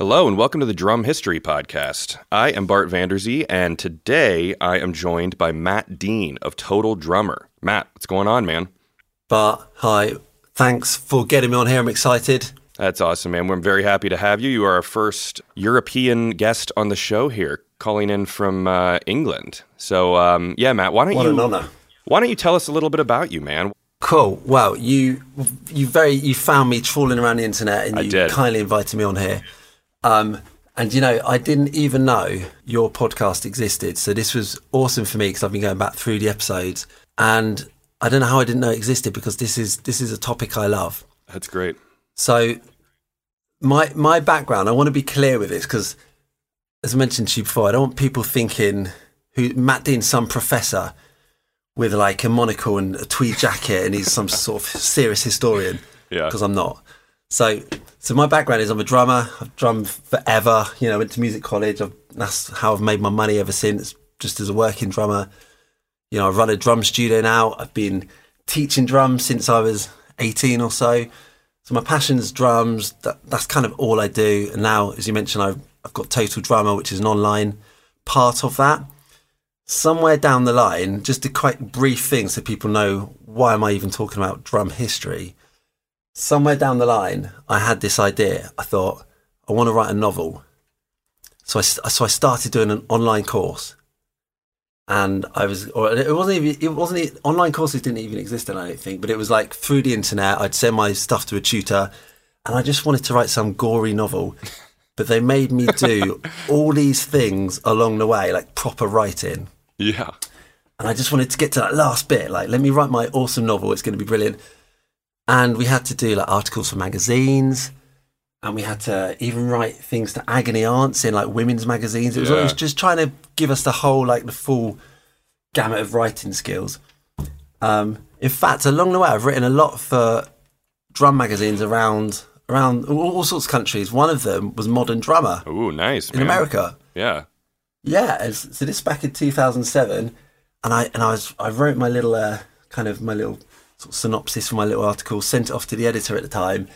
Hello and welcome to the Drum History Podcast. I am Bart Vanderzee, and today I am joined by Matt Dean of Total Drummer. Matt, what's going on, man? Bart, hi. Thanks for getting me on here. I'm excited. That's awesome, man. We're very happy to have you. You are our first European guest on the show here, calling in from uh, England. So, um, yeah, Matt, why don't What you an honour. why don't you tell us a little bit about you, man? Cool. Well, you you very you found me trawling around the internet and I you did. kindly invited me on here. Um, and you know, I didn't even know your podcast existed. So this was awesome for me because I've been going back through the episodes, and I don't know how I didn't know it existed because this is this is a topic I love. That's great. So my my background, I want to be clear with this because, as I mentioned to you before, I don't want people thinking who Matt Dean's some professor with like a monocle and a tweed jacket and he's some sort of serious historian Yeah. because I'm not. So so my background is I'm a drummer. I've drummed forever. You know, went to music college. I've, that's how I've made my money ever since, just as a working drummer. You know, I run a drum studio now. I've been teaching drums since I was 18 or so. So my passion's drums. That, that's kind of all I do. And now, as you mentioned, I've, I've got Total Drummer, which is an online part of that. Somewhere down the line, just a quite brief thing so people know why am I even talking about drum history. Somewhere down the line, I had this idea. I thought, I want to write a novel. So I, so I started doing an online course and I was, or it wasn't even, it wasn't, online courses didn't even exist, then, I don't think, but it was like through the internet, I'd send my stuff to a tutor and I just wanted to write some gory novel. But they made me do all these things along the way, like proper writing. Yeah. And I just wanted to get to that last bit, like, let me write my awesome novel, it's going to be brilliant. And we had to do like articles for magazines. And we had to even write things to agony aunts in like women's magazines. It was, it was just trying to give us the whole, like the full gamut of writing skills. Um, in fact, along the way, I've written a lot for drum magazines around around all, all sorts of countries. One of them was Modern Drummer Ooh, nice, in man. America. Yeah. Yeah, so this is back in 2007, and I and I was I wrote my little uh, kind of my little sort of synopsis for my little article, sent it off to the editor at the time,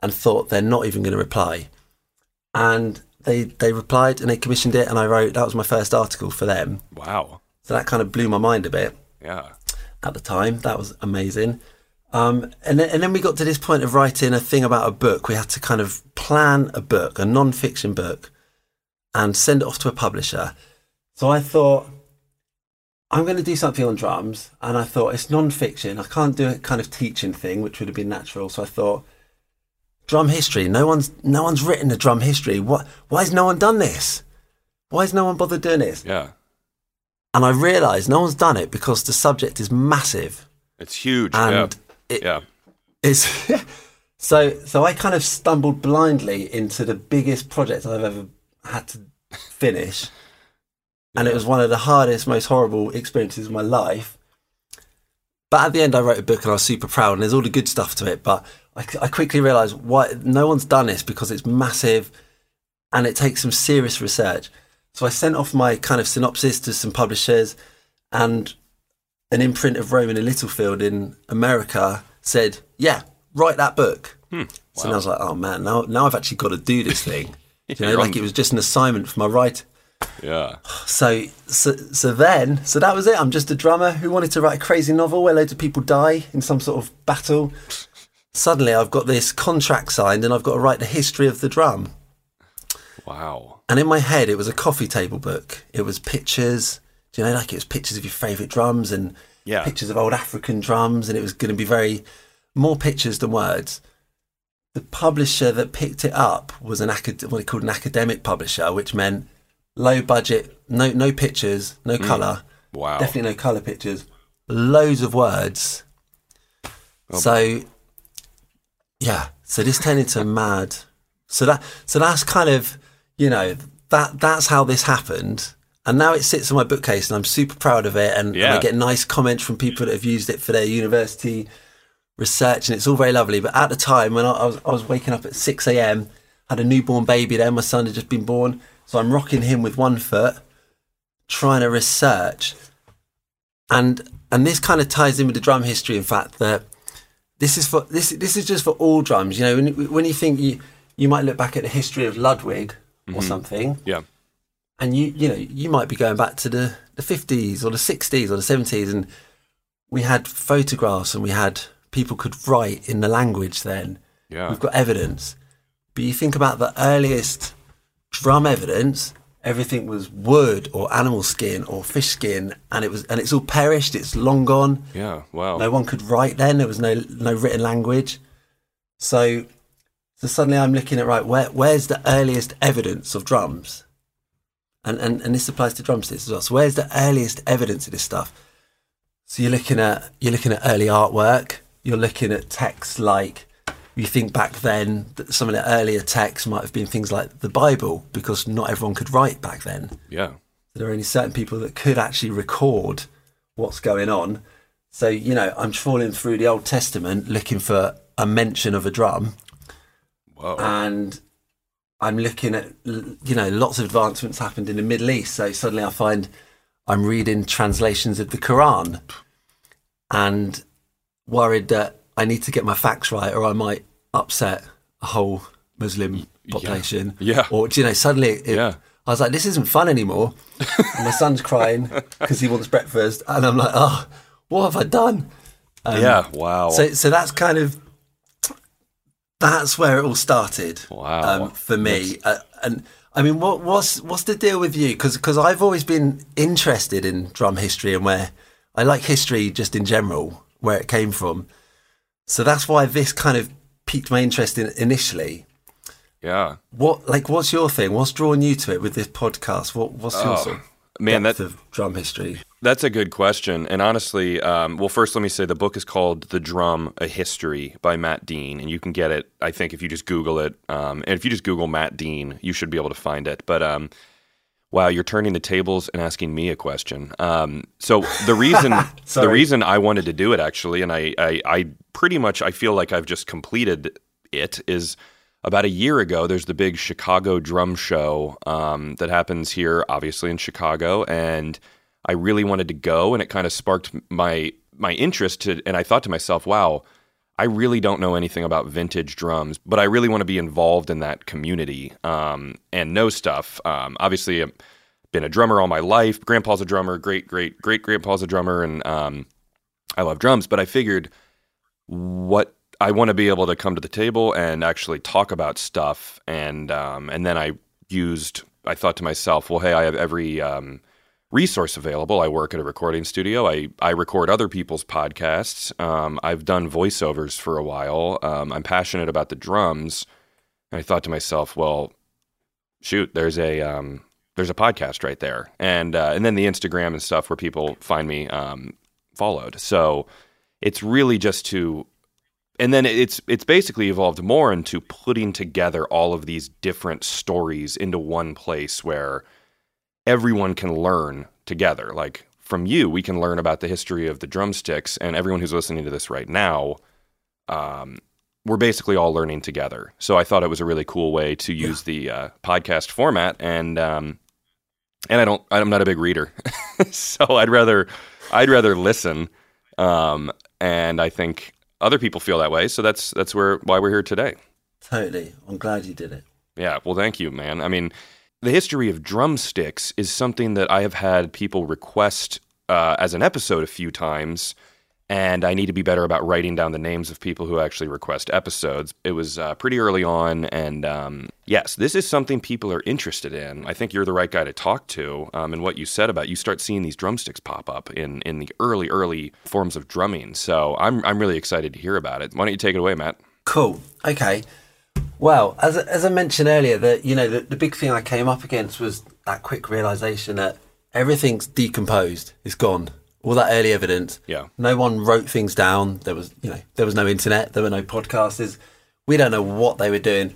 and thought they're not even going to reply, and they they replied and they commissioned it, and I wrote that was my first article for them, Wow. so that kind of blew my mind a bit Yeah. at the time. That was amazing. Um, and then, and then we got to this point of writing a thing about a book. We had to kind of plan a book, a non-fiction book, and send it off to a publisher. So I thought, I'm going to do something on drums, and I thought it's non-fiction. I can't do a kind of teaching thing, which would have been natural. So I thought, drum history. No one's no one's written a drum history. What? Why has no one done this? Why has no one bothered doing this? Yeah. And I realised no one's done it because the subject is massive It's huge. and yeah. it, Yeah. it's so so I kind of stumbled blindly into the biggest project I've ever had to finish, and it was one of the hardest, most horrible experiences of my life. But at the end, I wrote a book, and I was super proud. And there's all the good stuff to it, but I, I quickly realised why no one's done this because it's massive, and it takes some serious research. So I sent off my kind of synopsis to some publishers, and an imprint of Rowman and Littlefield in America said, "Yeah, write that book." Hmm. So then I was like, "Oh man, now now I've actually got to do this thing." you know, like it was just an assignment for my write. Yeah. So, so so then, so that was it. I'm just a drummer who wanted to write a crazy novel where loads of people die in some sort of battle. Suddenly, I've got this contract signed, and I've got to write the history of the drum. Wow. And in my head, it was a coffee table book. It was pictures. Do you know, like it was pictures of your favourite drums and Yeah. pictures of old African drums, and it was going to be very more pictures than words. The publisher that picked it up was an acad- what they called an academic publisher, which meant low budget, no no pictures, no mm. colour, Wow. definitely no colour pictures, loads of words. Oh. So, yeah, so this turned into mad. So that so that's kind of you know that that's how this happened. And now it sits on my bookcase, and I'm super proud of it. And, and I get nice comments from people that have used it for their university research, and it's all very lovely. But at the time, when I, I was I was waking up at six a.m., had a newborn baby there. My son had just been born, so I'm rocking him with one foot, trying to research. And and this kind of ties in with the drum history. In fact, that this is for this this is just for all drums. You know, when when you think you you might look back at the history of Ludwig or mm-hmm. something, Yeah. and you you know you might be going back to the the fifties or the sixties or the seventies, and we had photographs and we had people could write in the language then. Yeah. We've got evidence, but you think about the earliest drum evidence. Everything was wood or animal skin or fish skin, and it was and it's all perished. It's long gone. Yeah. Wow. No one could write then. There was no no written language. So, so suddenly I'm looking at right where where's the earliest evidence of drums, and and and this applies to drumsticks as well. So where's the earliest evidence of this stuff? So you're looking at you're looking at early artwork. You're looking at texts like you think back then that some of the earlier texts might have been things like the Bible because not everyone could write back then Yeah. there are only certain people that could actually record what's going on. So, you know, I'm trawling through the Old Testament looking for a mention of a drum, Whoa. and I'm looking at, you know, lots of advancements happened in the Middle East. So suddenly I find I'm reading translations of the Quran and worried that I need to get my facts right or I might upset a whole Muslim population. Yeah. Or, you know, suddenly it, Yeah. I was like, this isn't fun anymore. And my son's crying because he wants breakfast. And I'm like, oh, what have I done? yeah. Wow. um, So, so that's kind of, that's where it all started Wow. um, for me. Uh, and I mean, what, what's, what's the deal with you? Because because I've always been interested in drum history and where I like history just in general, where it came from. So that's why this kind of piqued my interest in initially. yeah. What like what's your thing? What's drawn you to it with this podcast? What what's your Oh, sort of man, that- of drum history? That's a good question. And honestly, um, well, first, let me say the book is called The Drum A History by Matt Dean. And you can get it, I think, if you just Google it. Um, and if you just Google Matt Dean, you should be able to find it. But um, wow, you're turning the tables and asking me a question. Um, so the reason the reason I wanted to do it actually, and I, I, I pretty much I feel like I've just completed it is about a year ago. There's the big Chicago Drum Show um, that happens here, obviously in Chicago, and I really wanted to go, and it kind of sparked my my interest. To, and I thought to myself, wow. I really don't know anything about vintage drums, but I really want to be involved in that community um, and know stuff. Um, obviously, I've been a drummer all my life. Grandpa's a drummer, great, great, great grandpa's a drummer, and um, I love drums. But I figured what I want to be able to come to the table and actually talk about stuff, and um, and then I used. I thought to myself, well, hey, I have every um, resource available. I work at a recording studio. I, I record other people's podcasts. Um, I've done voiceovers for a while. Um, I'm passionate about the drums. And I thought to myself, well, shoot, there's a um, there's a podcast right there, and uh, and then the Instagram and stuff where people find me um, followed. So it's really just to and then it's it's basically evolved more into putting together all of these different stories into one place where everyone can learn together. Like from you, we can learn about the history of the drumsticks, and everyone who's listening to this right now, um, we're basically all learning together. So I thought it was a really cool way to use the uh, podcast format, and um, and I don't, I'm not a big reader, so I'd rather I'd rather listen, um, and I think other people feel that way. So that's that's where why we're here today. Totally. I'm glad you did it. Yeah, well, thank you, man. I mean, the history of drumsticks is something that I have had people request uh, as an episode a few times, and I need to be better about writing down the names of people who actually request episodes. It was uh, pretty early on, and um, yes, this is something people are interested in. I think you're the right guy to talk to. Um, and what you said about you start seeing these drumsticks pop up in in the early early forms of drumming. So I'm I'm really excited to hear about it. Why don't you take it away, Matt? Cool. Okay. Well, as as I mentioned earlier, that you know the, the big thing I came up against was that quick realization that everything's decomposed. It's gone. All that early evidence. Yeah. No one wrote things down. There was you know there was no internet. There were no podcasters. We don't know what they were doing.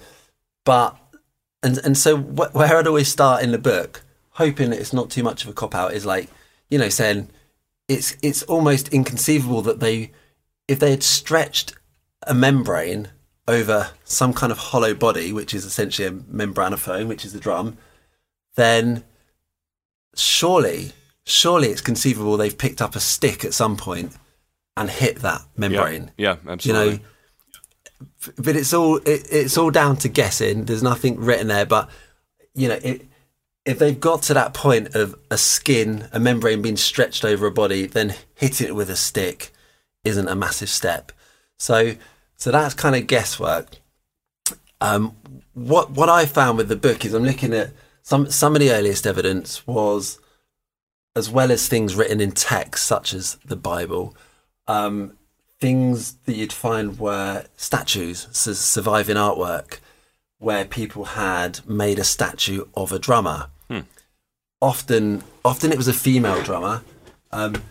But and and so wh- where I'd always start in the book, hoping that it's not too much of a cop out, is like you know saying it's it's almost inconceivable that they if they had stretched a membrane over some kind of hollow body, which is essentially a membranophone, which is the drum, then surely, surely it's conceivable they've picked up a stick at some point and hit that membrane. Yeah, You absolutely. know, but it's all it, it's all down to guessing. There's nothing written there, but you know, it, if they've got to that point of a skin, a membrane being stretched over a body, then hitting it with a stick isn't a massive step. So, so that's kind of guesswork. Um, what what I found with the book is I'm looking at some some of the earliest evidence was, as well as things written in text such as the Bible, um, things that you'd find were statues, so surviving artwork, where people had made a statue of a drummer. Hmm. Often, often it was a female drummer. Um,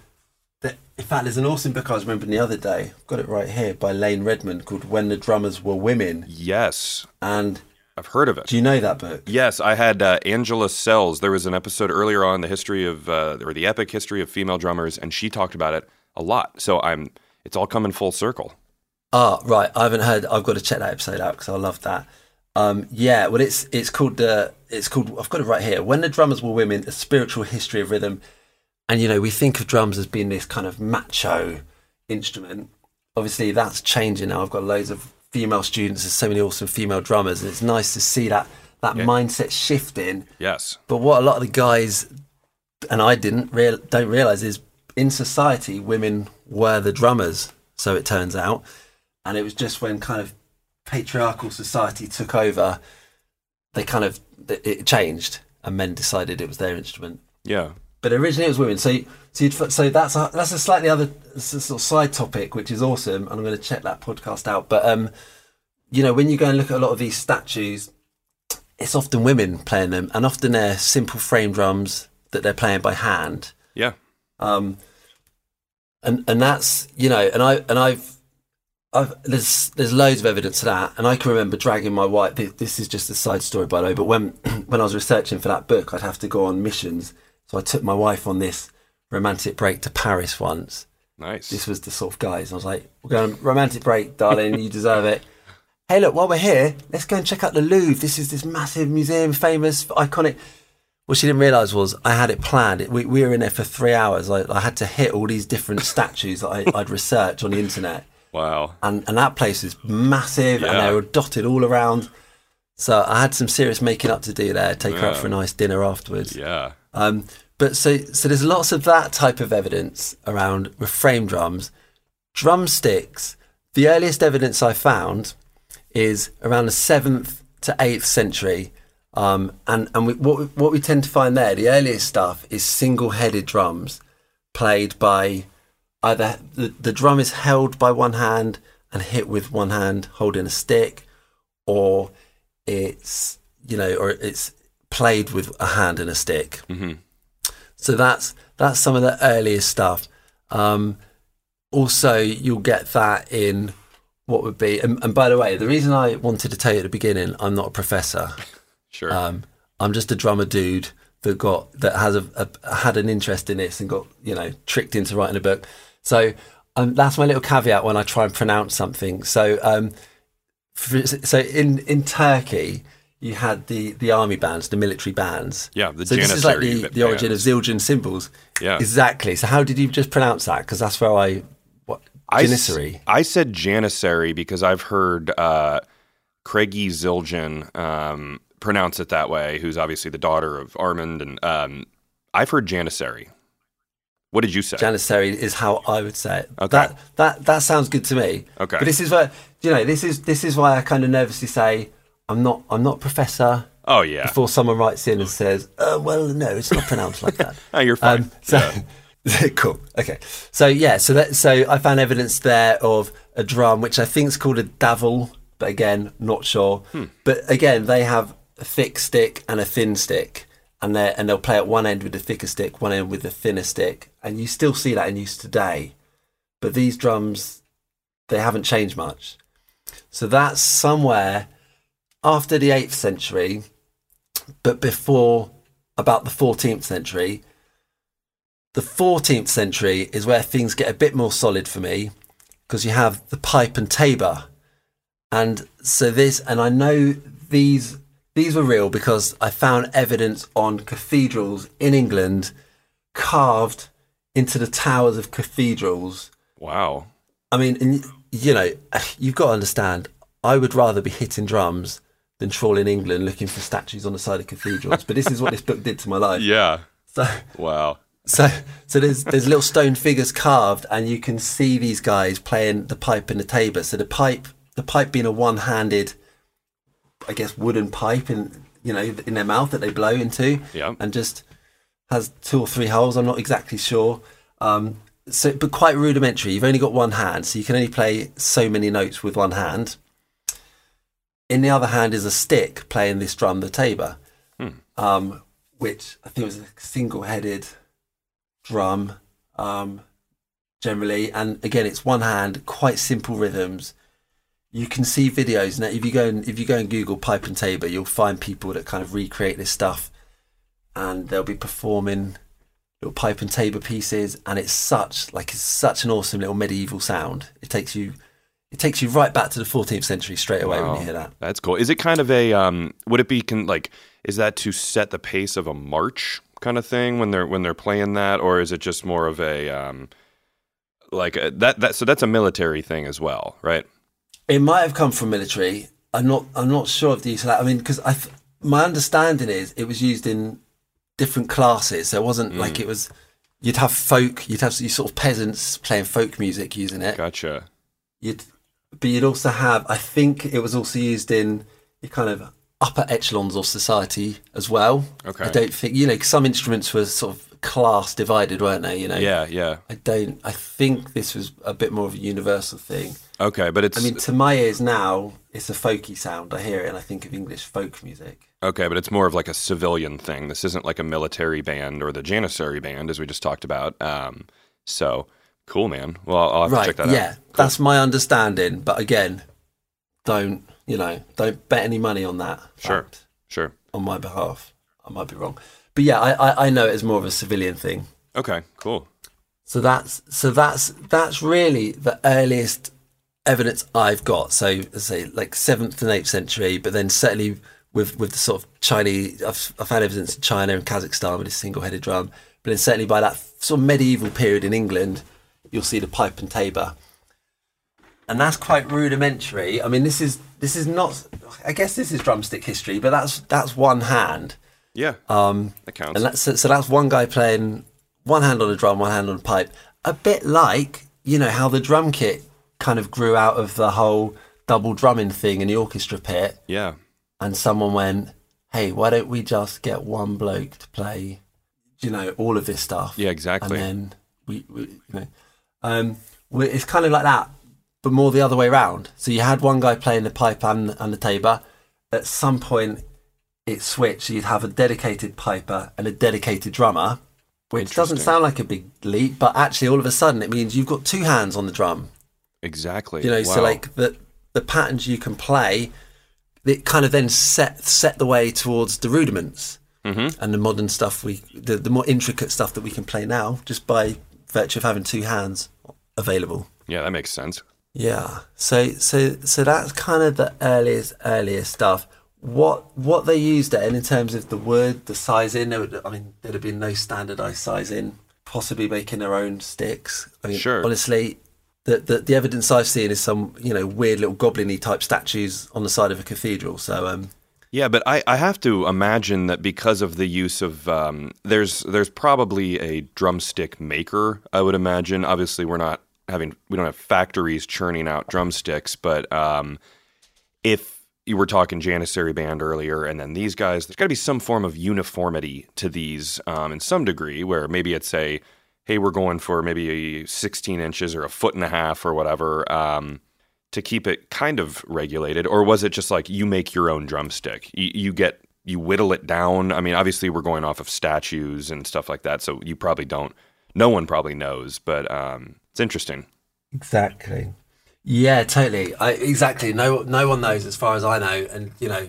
in fact, there's an awesome book I was remembering the other day. I've got it right here by Layne Redmond called "When the Drummers Were Women." Yes, And I've heard of it. do you know that book? Yes, I had uh, Angela Sells. There was an episode earlier on the history of uh, or the epic history of female drummers, and she talked about it a lot. So I'm it's all coming full circle. Ah, right. I haven't heard. I've got to check that episode out because I love that. Um, yeah. Well, it's it's called the it's called. I've got it right here. When the drummers were women, a spiritual history of rhythm. And you know, we think of drums as being this kind of macho instrument. Obviously, that's changing now. I've got loads of female students. There's so many awesome female drummers, and it's nice to see that that Yeah. mindset shifting. Yes. But what a lot of the guys and I didn't real don't realize is in society women were the drummers. So it turns out, and it was just when kind of patriarchal society took over, they kind of it changed, and men decided it was their instrument. Yeah. But originally it was women. So so you'd, so that's a, that's a slightly other sort of side topic, which is awesome, and I'm going to check that podcast out. But um, you know, when you go and look at a lot of these statues, it's often women playing them, and often they're simple frame drums that they're playing by hand. Yeah. Um, and and that's you know, and I and I've. I've, there's there's loads of evidence to that, and I can remember dragging my wife. This, this is just a side story, by the way. But when when I was researching for that book, I'd have to go on missions, so I took my wife on this romantic break to Paris once. Nice. This was the sort of guys. I was like, "We're going romantic break, darling. You deserve it." Hey, look, while we're here, let's go and check out the Louvre. This is this massive museum, famous, iconic. What she didn't realise was I had it planned. It, we, we were in there for three hours. I, I had to hit all these different statues that I, I'd researched on the internet, wow. and and that place is massive, and they were dotted all around. So I had some serious making up to do there. Take her out for a nice dinner afterwards. Yeah. Um, but so so there's lots of that type of evidence around frame drums, drumsticks. The earliest evidence I found is around the seventh to eighth century, um, and and we, what what we tend to find there, the earliest stuff is single-headed drums played by either the, the drum is held by one hand and hit with one hand holding a stick, or it's you know, or it's played with a hand and a stick. hmm So that's that's some of the earliest stuff. Um, also, you'll get that in what would be. And, and by the way, the reason I wanted to tell you at the beginning, I'm not a professor. Sure. Um, I'm just a drummer dude that got that has a, a had an interest in this and got you know tricked into writing a book. So um, that's my little caveat when I try and pronounce something. So um, for, so in in Turkey. You had the, the army bands, the military bands. Yeah, the so this is like the, the origin of. Zildjian cymbals. Yeah. Exactly. So how did you just pronounce that? Because that's where I what I Janissary. I said Janissary because I've heard uh, Craigie Zildjian um, pronounce it that way, who's obviously the daughter of Armand. And um, I've heard Janissary. What did you say? Janissary is how I would say it. Okay. That that that sounds good to me. Okay. But this is where you know this is this is why I kind of nervously say I'm not I'm not professor oh, yeah. before someone writes in and says, uh, well, no, it's not pronounced like that. Oh, you're fine. Um, so cool. Okay. So yeah. So that so I found evidence there of a drum which I think is called a davul, but again, not sure. Hmm. But again, they have a thick stick and a thin stick, and they and they'll play at one end with the thicker stick, one end with the thinner stick, and you still see that in use today. But these drums, they haven't changed much. So that's somewhere after the eighth century, but before about the 14th century. The 14th century is where things get a bit more solid for me because you have the pipe and tabor. And so this, and I know these these were real because I found evidence on cathedrals in England carved into the towers of cathedrals wow. I mean, and, you know, you've got to understand. I would rather be hitting drums than trawling England looking for statues on the side of cathedrals. but this is what this book did to my life. Yeah. So, Wow. so, so there's there's little stone figures carved, and you can see these guys playing the pipe and the tabor. So the pipe, the pipe being a one-handed, I guess, wooden pipe in you know in their mouth that they blow into, Yeah. and just has two or three holes. I'm not exactly sure. Um, so, but quite rudimentary. You've only got one hand, so you can only play so many notes with one hand. In the other hand is a stick playing this drum, the tabor, um, which I think was a single-headed drum, um, generally. And again, it's one hand, quite simple rhythms. You can see videos now. If you go and if you go and Google pipe and tabor, you'll find people that kind of recreate this stuff, and they'll be performing little pipe and tabor pieces, and it's such like it's such an awesome little medieval sound. It takes you, it takes you right back to the 14th century straight away when you hear that. That's cool. Is it kind of a um would it be can like is that to set the pace of a march kind of thing when they're when they're playing that or is it just more of a um like a, that that so that's a military thing as well, right? It might have come from military. I'm not. I'm not sure of the use of that. I mean, because I, th- my understanding is it was used in different classes. So it wasn't Mm. like it was. You'd have folk. You'd have these sort of peasants playing folk music using it. Gotcha. You'd, but you'd also have. I think it was also used in your kind of upper echelons of society as well. Okay. I don't think you know, some instruments were sort of class divided, weren't they? You know. Yeah, yeah. I don't. I think this was a bit more of a universal thing. Okay, but it's I mean, to my ears now, it's a folky sound. I hear it and I think of English folk music. okay, but it's more of like a civilian thing. This isn't like a military band or the Janissary band as we just talked about. Um so cool, man. Well, I'll have to check that out. yeah, out. that's my understanding. But again, don't you know? Don't bet any money on that. Sure. Sure. On my behalf, I might be wrong. But yeah, I, I, I know it as more of a civilian thing. Okay, cool. So that's so that's that's really the earliest evidence I've got. So say like seventh and eighth century, but then certainly with with the sort of Chinese, I've, I've found evidence in China and Kazakhstan with a single-headed drum. But then certainly by that sort of medieval period in England, you'll see the pipe and tabor, and that's quite rudimentary. I mean, this is this is not. I guess this is drumstick history, but that's that's one hand. Yeah. Um, that counts. and that's so, so that's one guy playing one hand on a drum, one hand on a pipe. A bit like you know how the drum kit kind of grew out of the whole double drumming thing in the orchestra pit, yeah. and someone went, "Hey, why don't we just get one bloke to play, you know, all of this stuff?" Yeah, exactly. And then we, we you know, um, it's kind of like that, but more the other way around. So you had one guy playing the pipe and, and the tabor. At some point, it switched. So you'd have a dedicated piper and a dedicated drummer, which doesn't sound like a big leap, but actually, all of a sudden, it means you've got two hands on the drum. Exactly. You know, Wow. so like the the patterns you can play, it kind of then set set the way towards the rudiments Mhm. and the modern stuff. We the, the more intricate stuff that we can play now just by virtue of having two hands available. Yeah, that makes sense. Yeah. So so so that's kind of the earliest earliest stuff. What what they used it in in terms of the wood, the sizing. There would, I mean, there'd have been no standardized sizing. Possibly making their own sticks. I mean, Sure. honestly, the, the the evidence I've seen is some you know weird little goblin-y type statues on the side of a cathedral. So um, Yeah, but I, I have to imagine that because of the use of um, there's there's probably a drumstick maker. I would imagine. Obviously, we're not having we don't have factories churning out drumsticks, but um, if you were talking Janissary band earlier, and then these guys, there's got to be some form of uniformity to these um, in some degree, where maybe it's a hey, we're going for maybe a 16 inches or a foot and a half or whatever. Um, to keep it kind of regulated, or was it just like you make your own drumstick? You, you get you whittle it down. I mean, obviously we're going off of statues and stuff like that, so you probably don't. No one probably knows, but um, it's interesting. exactly. Yeah, totally. I, exactly. No no one knows as far as I know, and you know,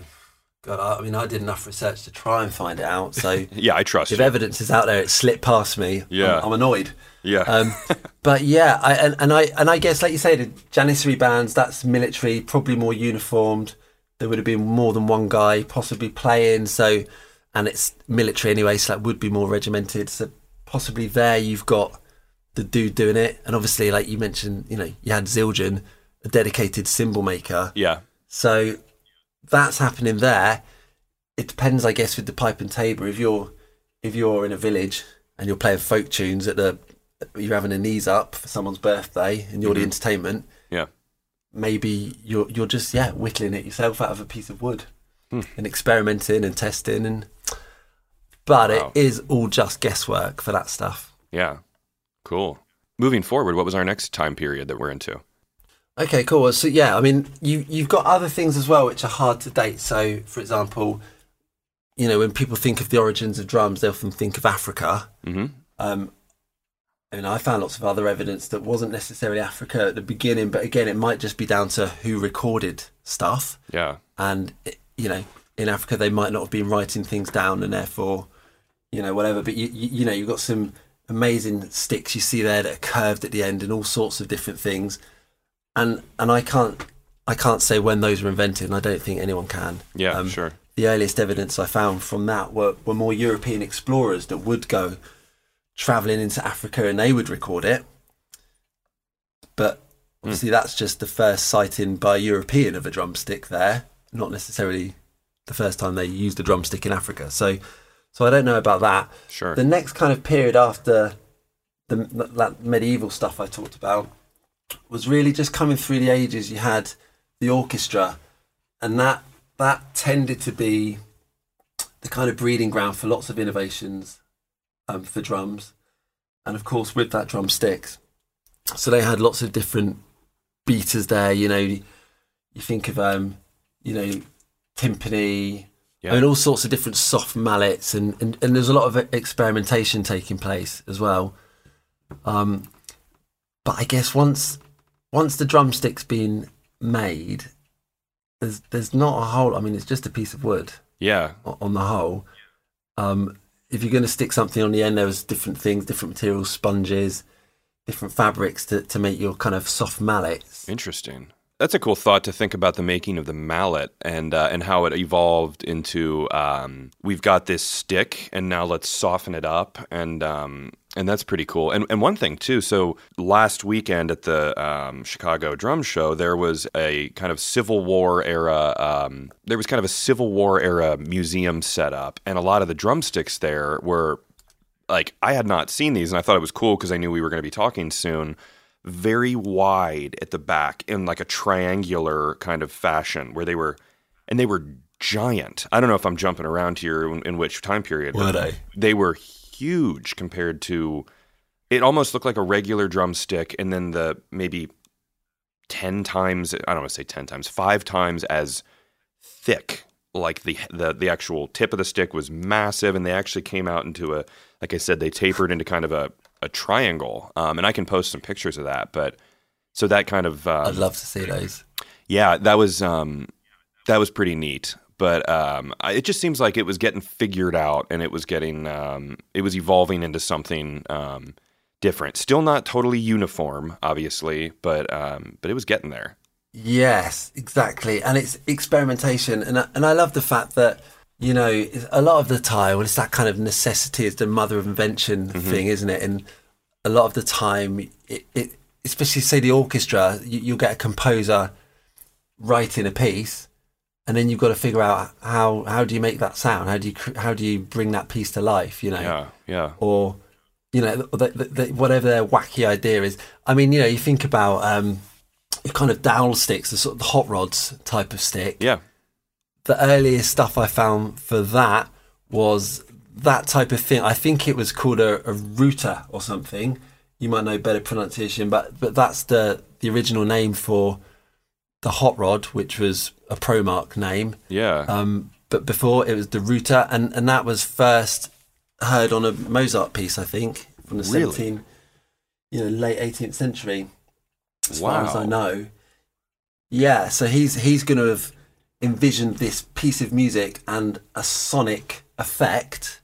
God, I, I mean, I did enough research to try and find it out. So Yeah, I trust if you. evidence is out there, it slipped past me. Yeah. I'm, I'm annoyed. yeah, Um, but yeah, I, and, and I and I guess, like you say, the Janissary bands that's military, probably more uniformed. There would have been more than one guy possibly playing. So, and it's military anyway, so that would be more regimented. So possibly there you've got the dude doing it, and obviously, like you mentioned, you know, you had Zildjian, a dedicated cymbal maker. yeah, So that's happening there. It depends, I guess, with the pipe and tabor. If you're if you're in a village and you're playing folk tunes at the you're having a knees up for someone's birthday and you're the Mhm. entertainment, Yeah. maybe you're you're just yeah whittling it yourself out of a piece of wood Hmm. and experimenting and testing and but Wow. it is all just guesswork for that stuff. Yeah. Cool. Moving forward, what was our next time period that we're into? Okay, cool. So yeah, I mean, you you've got other things as well which are hard to date. So, for example, you know, when people think of the origins of drums, they often think of Africa. hmm Um, and I found lots of other evidence that wasn't necessarily Africa at the beginning, but again, it might just be down to who recorded stuff. Yeah. And it- you know, in Africa, they might not have been writing things down, and therefore, you know, whatever. But you you, you know, you've got some amazing sticks you see there that are curved at the end, and all sorts of different things. And and I can't I can't say when those were invented, and I don't think anyone can. Yeah. Um, sure. the earliest evidence I found from that were, were more European explorers that would go traveling into Africa and they would record it. But obviously, that's just the first sighting by a European of a drumstick there, not necessarily the first time they used a drumstick in Africa. So, so I don't know about that. Sure. The next kind of period after the that medieval stuff I talked about was really just coming through the ages. You had the orchestra, and that that tended to be the kind of breeding ground for lots of innovations um, for drums, and of course with that drumsticks. So they had lots of different beaters there. You know, you think of um, you know, timpani. Yeah. I mean, all sorts of different soft mallets, and, and, and there's a lot of experimentation taking place as well. Um, but I guess once once the drumstick's been made, there's there's not a whole. I mean, it's just a piece of wood yeah. on the whole. Um, if you're going to stick something on the end, there's different things, different materials, sponges, different fabrics to, to make your kind of soft mallets. Interesting. That's a cool thought to think about the making of the mallet and uh, and how it evolved into. Um, we've got this stick, and now let's soften it up, and um, and that's pretty cool. And and one thing too. So last weekend at the um, Chicago Drum Show, there was a kind of Civil War era. Um, there was kind of a Civil War era museum set up, and a lot of the drumsticks there were like I had not seen these, and I thought it was cool because I knew we were going to be talking soon. Very wide at the back in like a triangular kind of fashion, where they were, and they were giant. I don't know if I'm jumping around here in, in which time period. Were but they? They were huge compared to. It almost looked like a regular drumstick, and then the maybe ten times. I don't want to say ten times, five times as thick. Like the the the actual tip of the stick was massive, and they actually came out into a like I said, they tapered into kind of a a triangle. Um, and I can post some pictures of that, but so that kind of um, I'd love to see those. yeah, that was um, that was pretty neat. But um, I, it just seems like it was getting figured out, and it was getting um, it was evolving into something um, different. Still not totally uniform, obviously, but um, but it was getting there. Yes, exactly. And it's experimentation. And I, and I love the fact that, you know, a lot of the time, well, it's that kind of necessity is the mother of invention thing, isn't it? And a lot of the time, it, it especially say the orchestra, you, you'll get a composer writing a piece. And then you've got to figure out how, how do you make that sound? How do you how do you bring that piece to life? You know, Yeah, yeah, or you know the, the, the, whatever their wacky idea is. I mean, you know, you think about um, kind of dowel sticks, the sort of the hot rods type of stick. yeah. The earliest stuff I found for that was that type of thing. I think it was called a, a router or something. You might know better pronunciation, but but that's the the original name for the hot rod, which was a Promark name. Yeah. Um, but before it was the router, and, and that was first heard on a Mozart piece, I think, from the Really? 17, you know, late 18th century, as wow. far as I know. Yeah, so he's he's going to have envisioned this piece of music and a sonic effect.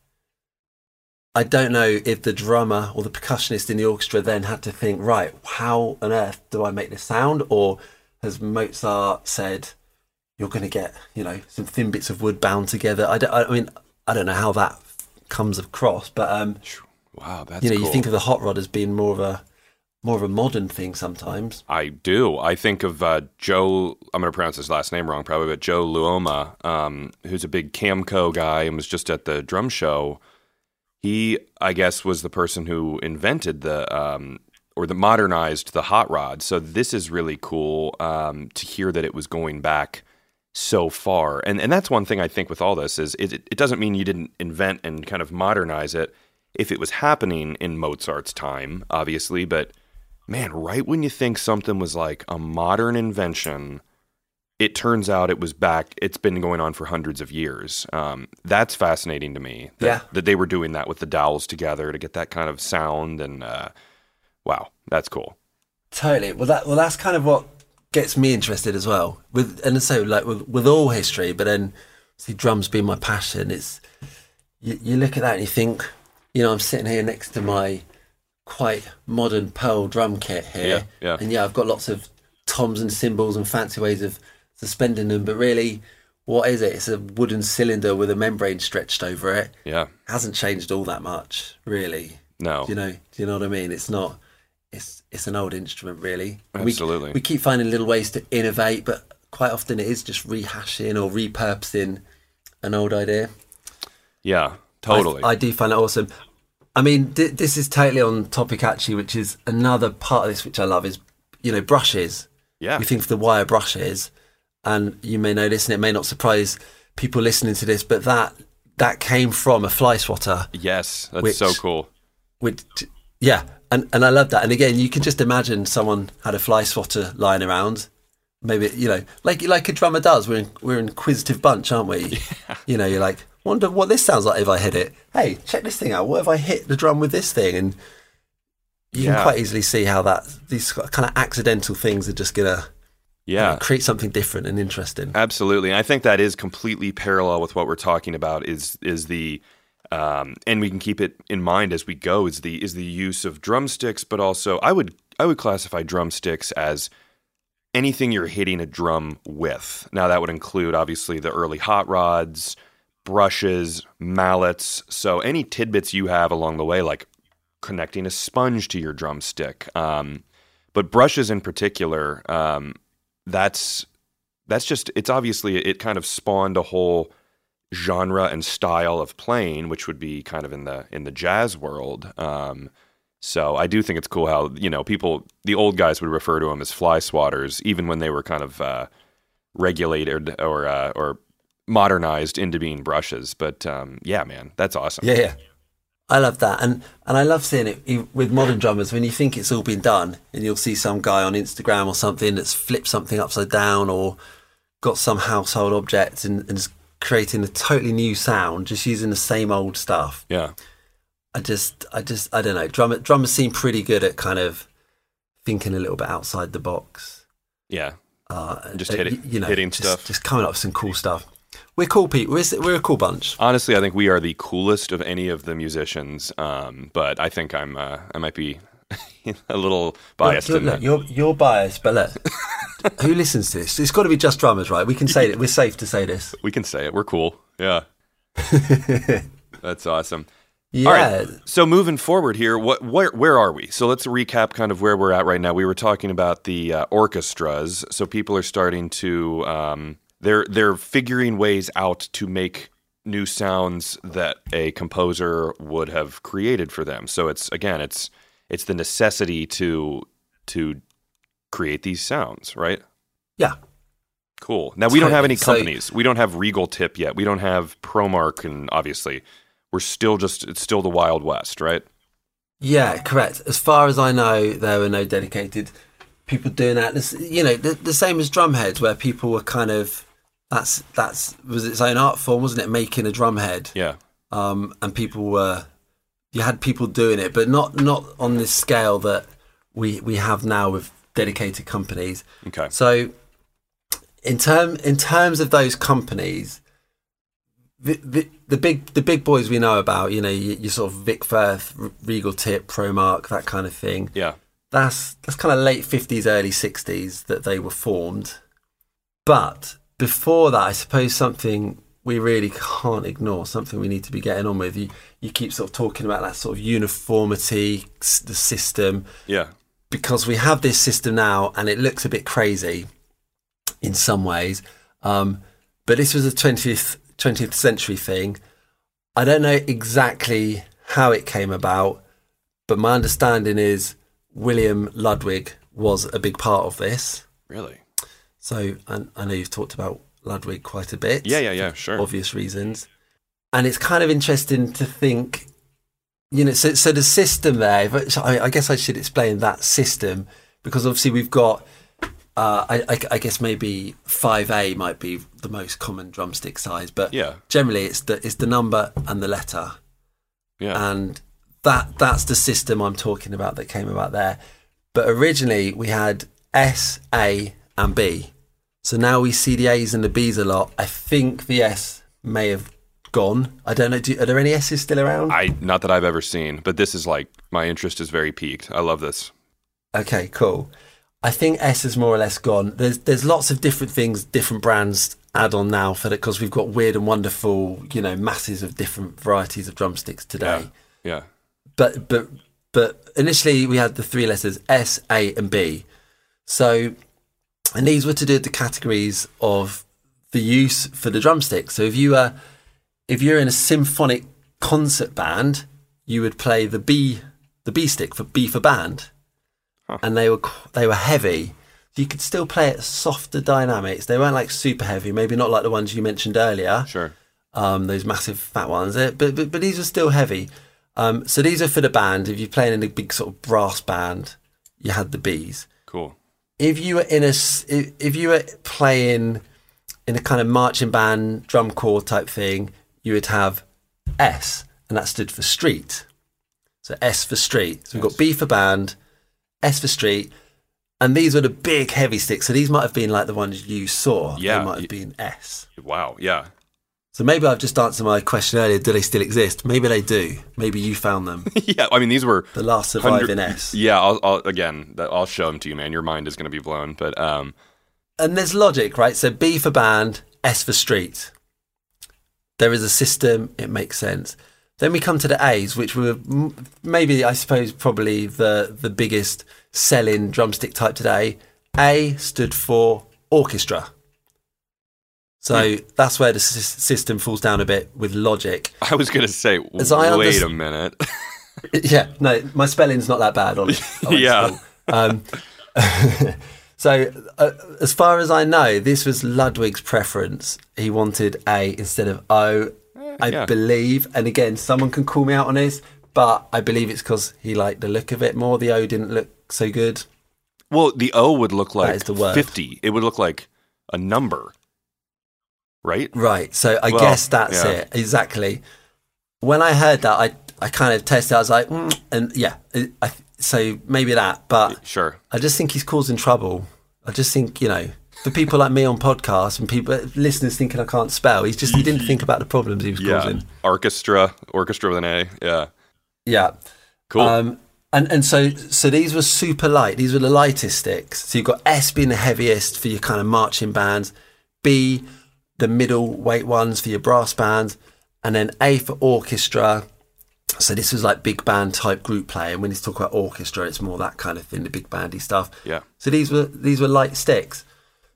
I don't know if the drummer or the percussionist in the orchestra then had to think, right, how on earth do I make this sound? Or has Mozart said, you're going to get, you know, some thin bits of wood bound together? I, don't, I mean, I don't know how that comes across, but um, Wow, that's you know, cool. you think of the hot rod as being more of a more of a modern thing sometimes. I do. I think of uh, Joe. I'm going to pronounce his last name wrong, probably, but Joe Luoma, um, who's a big Camco guy and was just at the drum show. He, I guess, was the person who invented the um, or the modernized the hot rod. So this is really cool um, to hear that it was going back so far. And and that's one thing I think with all this is it, it doesn't mean you didn't invent and kind of modernize it if it was happening in Mozart's time, obviously, but man, right when you think something was like a modern invention, it turns out it was back. It's been going on for hundreds of years. Um, that's fascinating to me. That, Yeah. that they were doing that with the dowels together to get that kind of sound. And uh, wow, that's cool. Totally. Well, that well, that's kind of what gets me interested as well. With and so like with, with all history, but then see drums being my passion. It's you, you look at that and you think, you know, I'm sitting here next to my quite modern Pearl drum kit here, Yeah, yeah. and yeah, I've got lots of toms and cymbals and fancy ways of suspending them. But really, what is it? It's a wooden cylinder with a membrane stretched over it. Yeah. Hasn't changed all that much, really. No. Do you know? Do you know what I mean? It's not. It's it's an old instrument, really. And we- Absolutely. We, keep finding little ways to innovate, but quite often it is just rehashing or repurposing an old idea. Yeah. Totally. I, I do find it awesome. I mean, th- this is totally on topic actually, which is another part of this which I love is you know brushes. yeah. We think of the wire brushes, and you may know this, and it may not surprise people listening to this, but that that came from a fly swatter. yes. That's Which- so cool. Which, yeah, and and I love that. And again, you can just imagine someone had a fly swatter lying around. Maybe you know, like like a drummer does. We're in, we're an inquisitive bunch, aren't we? Yeah. You know, you're like, wonder what this sounds like if I hit it. Hey, check this thing out. What if I hit the drum with this thing? And you Yeah. can quite easily see how that these kind of accidental things are just gonna Yeah. create something different and interesting. Absolutely. And I think that is completely parallel with what we're talking about is is the um, and we can keep it in mind as we go is the is the use of drumsticks, but also I would I would classify drumsticks as anything you're hitting a drum with. Now that would include obviously the early hot rods, brushes, mallets. So any tidbits you have along the way, like connecting a sponge to your drumstick. Um, but brushes in particular, um, that's that's just it's obviously it kind of spawned a whole genre and style of playing which would be kind of in the in the jazz world um so i do think it's cool how you know people the old guys would refer to them as fly swatters even when they were kind of uh regulated or uh, or modernized into being brushes but um yeah man that's awesome Yeah, yeah. I love that, and and I love seeing it with modern drummers when you think it's all been done, and you'll see some guy on Instagram or something that's flipped something upside down or got some household object and, and is creating a totally new sound just using the same old stuff. yeah I just, I just, I don't know. Drummer, drummers seem pretty good at kind of thinking a little bit outside the box. yeah Uh, Just uh, hitting- you know, hitting just, stuff. just coming up with some cool stuff. We're cool people. We're, we're a cool bunch. honestly i think we are the coolest of any of the musicians um but i think i'm uh, i might be a little biased Look, in look, that you're you're biased, but look, who listens to this? It's got to be just drummers, right? We can say it. We're safe to say this. we can say it we're cool yeah that's awesome Yeah, All right. So moving forward here, what where where are we? So let's recap kind of where we're at right now. We were talking about the uh, orchestras. So people are starting to um, they're they're figuring ways out to make new sounds that a composer would have created for them. So it's again, it's it's the necessity to to create these sounds, right? yeah. Cool. Now we don't have any companies. we don't have Regal Tip yet. We don't have Promark, and obviously, we're still just it's still the Wild West, right? Yeah, correct. As far as I know, there were no dedicated people doing that. This, you know, the, the same as drumheads, where people were kind of that's that's was its own art form, wasn't it? Making a drumhead, Yeah. um, and people were you had people doing it, but not not on this scale that we we have now with dedicated companies. Okay. So, in term in terms of those companies, the, the, the big the big boys we know about, you know, you, you sort of Vic Firth, Regal Tip, Promark, that kind of thing. Yeah. That's that's kind of late fifties, early sixties that they were formed. But before that, I suppose something we really can't ignore, something we need to be getting on with. You you keep sort of talking about that sort of uniformity, the system, Yeah. because we have this system now and it looks a bit crazy in some ways. Um, but this was a 20th, 20th century thing. I don't know exactly how it came about, but my understanding is William Ludwig was a big part of this. Really? So I, I know you've talked about Ludwig quite a bit. Yeah, yeah, yeah, sure. Obvious reasons. And it's kind of interesting to think, you know, so, so the system there, but I, I guess I should explain that system because obviously we've got, uh, I, I, I guess maybe 5A might be the most common drumstick size, but Yeah. generally it's the, it's the number and the letter Yeah. and that that's the system I'm talking about that came about there. But originally we had S, A, and B. So now we see the A's and the B's a lot. I think the S may have gone. I don't know. Do, are there any S's still around? I not that I've ever seen, but this is like my interest is very peaked. I love this. Okay, cool. I think S is more or less gone. There's there's lots of different things, different brands add on now for that because we've got weird and wonderful, you know, masses of different varieties of drumsticks today. Yeah. Yeah. but but but initially we had the three letters S, A, and B. So, and these were to do the categories of the use for the drumstick. So if you are if you're in a symphonic concert band, you would play the B the B stick for B for band, Huh. and they were they were heavy. You could still play it softer dynamics. They weren't like super heavy, maybe not like the ones you mentioned earlier Sure. um, those massive fat ones. But, but but these are still heavy. Um, so these are for the band. If you're playing in a big sort of brass band, you had the Bs. Cool. If you were in a if, if you were playing in a kind of marching band drum corps type thing, you would have S, and that stood for street. So S for street. So we've got B for band, S for street. And these were the big heavy sticks. So these might have been like the ones you saw. Yeah. They might have been S. Wow. Yeah. So maybe I've just answered my question earlier. Do they still exist? Maybe they do. Maybe you found them. yeah. I mean, these were The last surviving S. Yeah. I'll, I'll again. I'll show them to you, man. Your mind is going to be blown. But um, And there's logic, right? So B for band, S for street. There is a system. It makes sense. Then we come to the A's, which were maybe, I suppose, probably the the biggest selling drumstick type today. A stood for orchestra. So that's where the sys- system falls down a bit with logic. I was going to say, As wait underst- a minute. Yeah, no, my spelling's not that bad, Yeah. Um, so, uh, as far as I know, this was Ludwig's preference. He wanted A instead of O, I yeah. believe. And again, someone can call me out on this, but I believe it's because he liked the look of it more. The O didn't look so good. well, the O would look like the fifty. It would look like a number, right? Right. So I Well, guess that's yeah. it. Exactly. When I heard that, I, I kind of tested. I was like, mm, and yeah, I, so maybe that. But Sure. I just think he's causing trouble. I just think, you know, for people like me on podcasts and people listeners thinking I can't spell, he's just he didn't think about the problems he was Yeah. causing. Orchestra. Orchestra with an A. Yeah. Yeah. Cool. Um and and so so these were super light. These were the lightest sticks. So you've got S being the heaviest for your kind of marching bands, B the middle weight ones for your brass band, and then A for orchestra. So this was like big band type group play, and when you talk about orchestra, it's more that kind of thing, the big bandy stuff. yeah. So these were these were light sticks.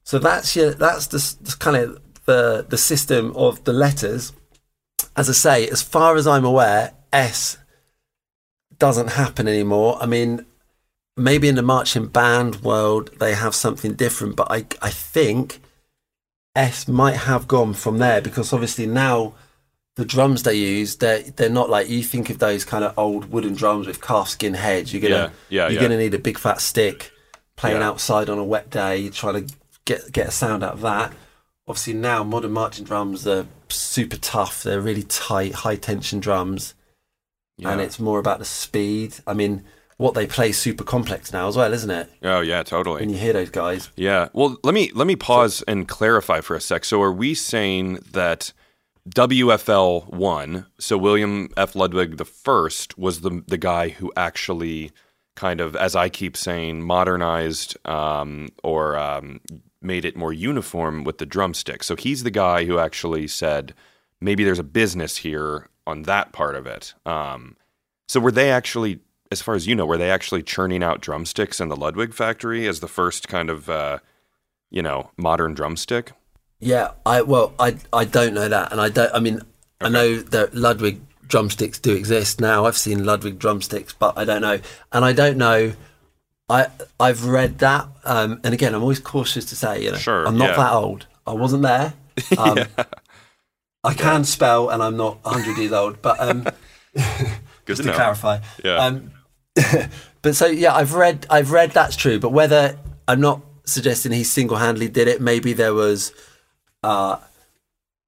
So that's your that's the, the kind of the the system of the letters. As I say, as far as I'm aware, S doesn't happen anymore. I mean, maybe in the marching band world they have something different, but I I think S might have gone from there because obviously now the drums they use they're they're not like you think of those kind of old wooden drums with calfskin heads. You're gonna Yeah. Yeah. you're yeah. to need a big fat stick playing outside on a wet day. You're trying to get get a sound out of that. Obviously, now modern marching drums are super tough. They're really tight, high tension drums, and it's more about the speed. I mean, what they play is super complex now as well, isn't it? Oh yeah. Totally. When you hear those guys, Yeah. Well, let me let me pause and clarify for a sec. So, are we saying that WFL one, so William F. Ludwig the first, was the the guy who actually kind of, as I keep saying, modernized um, or um, made it more uniform with the drumstick. So he's the guy who actually said maybe there's a business here on that part of it. Um, so were they actually as far as you know, were they actually churning out drumsticks in the Ludwig factory as the first kind of, uh, you know, modern drumstick? Yeah, I well, I I don't know that, and I don't. I mean, I know that Ludwig drumsticks do exist now. I've seen Ludwig drumsticks, but I don't know, and I don't know. I I've read that, um, and again, I'm always cautious to say, you know, Sure, I'm not yeah. that old. I wasn't there. Um, I can spell, and I'm not 100 years old, but um, just to to clarify. Yeah. Um, but so yeah, I've read I've read that's true. But whether I'm not suggesting he single handedly did it, maybe there was uh,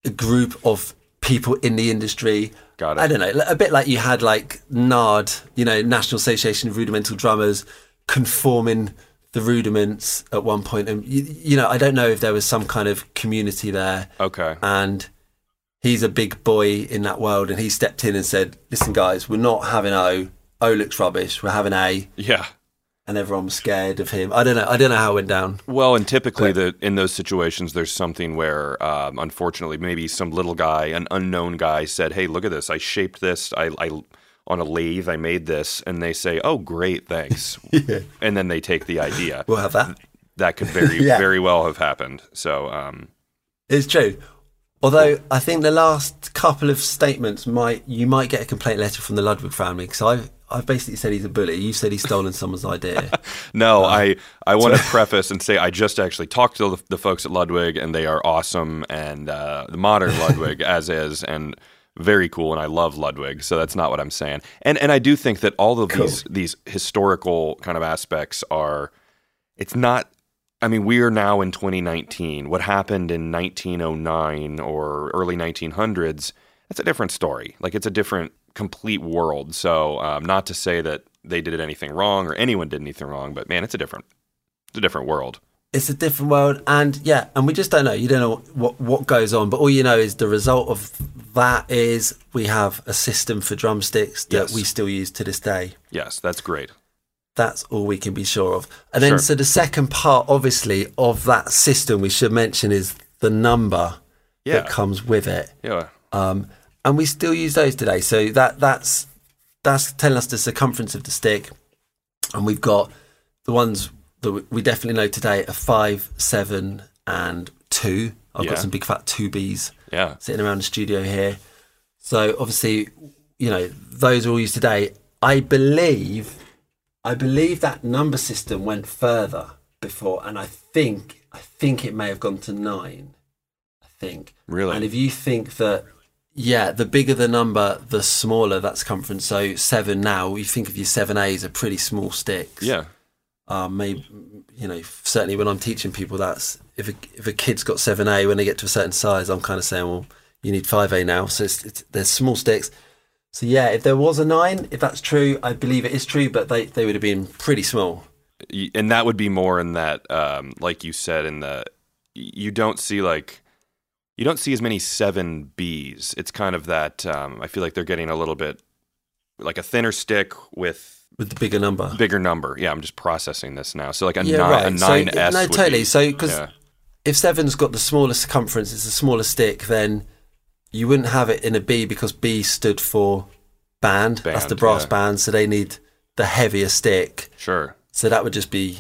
a group of people in the industry. Got it. I don't know, a bit like you had like NARD, you know, National Association of Rudimental Drummers, conforming the rudiments at one point. And you, you know, I don't know if there was some kind of community there okay. and he's a big boy in that world and he stepped in and said listen guys we're not having o o looks rubbish we're having a Yeah. and everyone was scared of him i don't know i don't know how it went down Well, and typically, the in those situations, there's something where, um, unfortunately, maybe some little guy, an unknown guy, said, "Hey, look at this! I shaped this. I, I on a lathe. I made this," and they say, "Oh, great, thanks," and then they take the idea. we'll have that That could very, Yeah. very well have happened. So, um, it's true although i think the last couple of statements might you might get a complaint letter from the ludwig family because i've I've basically said he's a bully. You said he's stolen someone's idea. No, I, I want to preface and say I just actually talked to the, the folks at Ludwig, and they are awesome, and uh, the modern Ludwig as is, and very cool, and I love Ludwig. So that's not what I'm saying. And and I do think that all of these these historical kind of aspects are. It's not. I mean, we are now in 2019. What happened in 1909 or early 1900s? That's a different story. Like it's a different, complete world. So, um, not to say that they did anything wrong or anyone did anything wrong, but man, it's a different, it's a different world. it's a different world and yeah and we just don't know you don't know what what goes on but all you know is the result of that is we have a system for drumsticks that Yes. we still use to this day Yes, that's great. that's all we can be sure of and then Sure. so the second part obviously of that system we should mention is the number Yeah. that comes with it Yeah. um, and we still use those today. So that that's that's telling us the circumference of the stick, and we've got the ones that we- definitely know today are five, seven, and two. I've Yeah. got some big fat two Bs Yeah. sitting around the studio here. So obviously, you know, those are all used today. I believe, I believe that number system went further before, and I think, I think it may have gone to nine. I think. Really? And if you think that, yeah, the bigger the number, the smaller that circumference. So seven now, you think of your seven A's are pretty small sticks. Yeah. Um, maybe you know, certainly when I'm teaching people, that's if a, if a kid's got seven A when they get to a certain size, I'm kind of saying, well, you need five A now. So it's, it's, there's small sticks. So yeah, if there was a nine, if that's true, I believe it is true, but they, they would have been pretty small. And that would be more in that um, like you said in the you don't see like you don't see as many seven b's it's kind of that um, i feel like they're getting a little bit like a thinner stick with With the bigger number, bigger number yeah i'm just processing this now so like a, Yeah, nine, right. a So, 9s no, totally. be- So, 'cause- yeah. if seven's got the smaller circumference, it's a smaller stick, then you wouldn't have it in a B because B stood for band. That's the brass yeah. band, so they need the heavier stick. sure So that would just be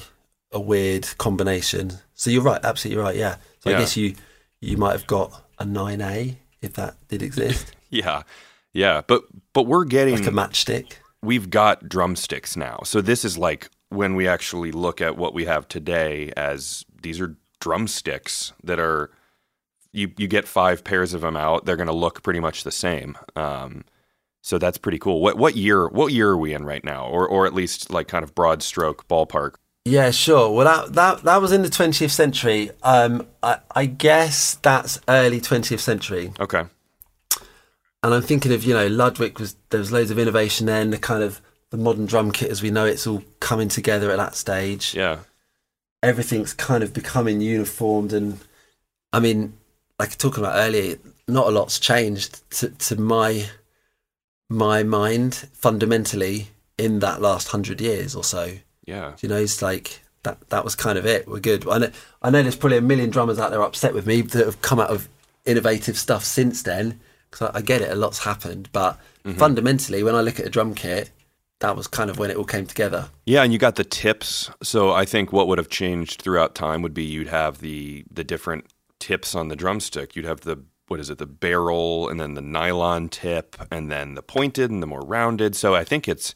a weird combination. So you're right, absolutely right. Yeah. So. I guess you you might have got a nine A if that did exist, yeah yeah but but we're getting like a matchstick. we've got drumsticks now. So this is like when we actually look at what we have today as these are drumsticks that are you you get five pairs of them out. They're going to look pretty much the same. Um, so that's pretty cool. What what year what year are we in right now, or or at least like kind of broad stroke ballpark? Yeah, sure. Well, that that that was in the 20th century. Um, I, I guess that's early 20th century. Okay, And I'm thinking of you know Ludwig was there was loads of innovation then. The kind of the modern drum kit as we know it's all coming together at that stage. yeah, everything's kind of becoming uniformed and i mean like talking about earlier not a lot's changed to, to my my mind fundamentally in that last hundred years or so yeah, you know it's like that that was kind of it we're good i know, I know there's probably a million drummers out there upset with me that have come out of innovative stuff since then because I, I get it a lot's happened but mm-hmm. fundamentally when i look at a drum kit that was kind of when it all came together. Yeah, and you got the tips. So I think what would have changed throughout time would be you'd have the the different tips on the drumstick. You'd have the what is it, the barrel, and then the nylon tip, and then the pointed and the more rounded. So I think it's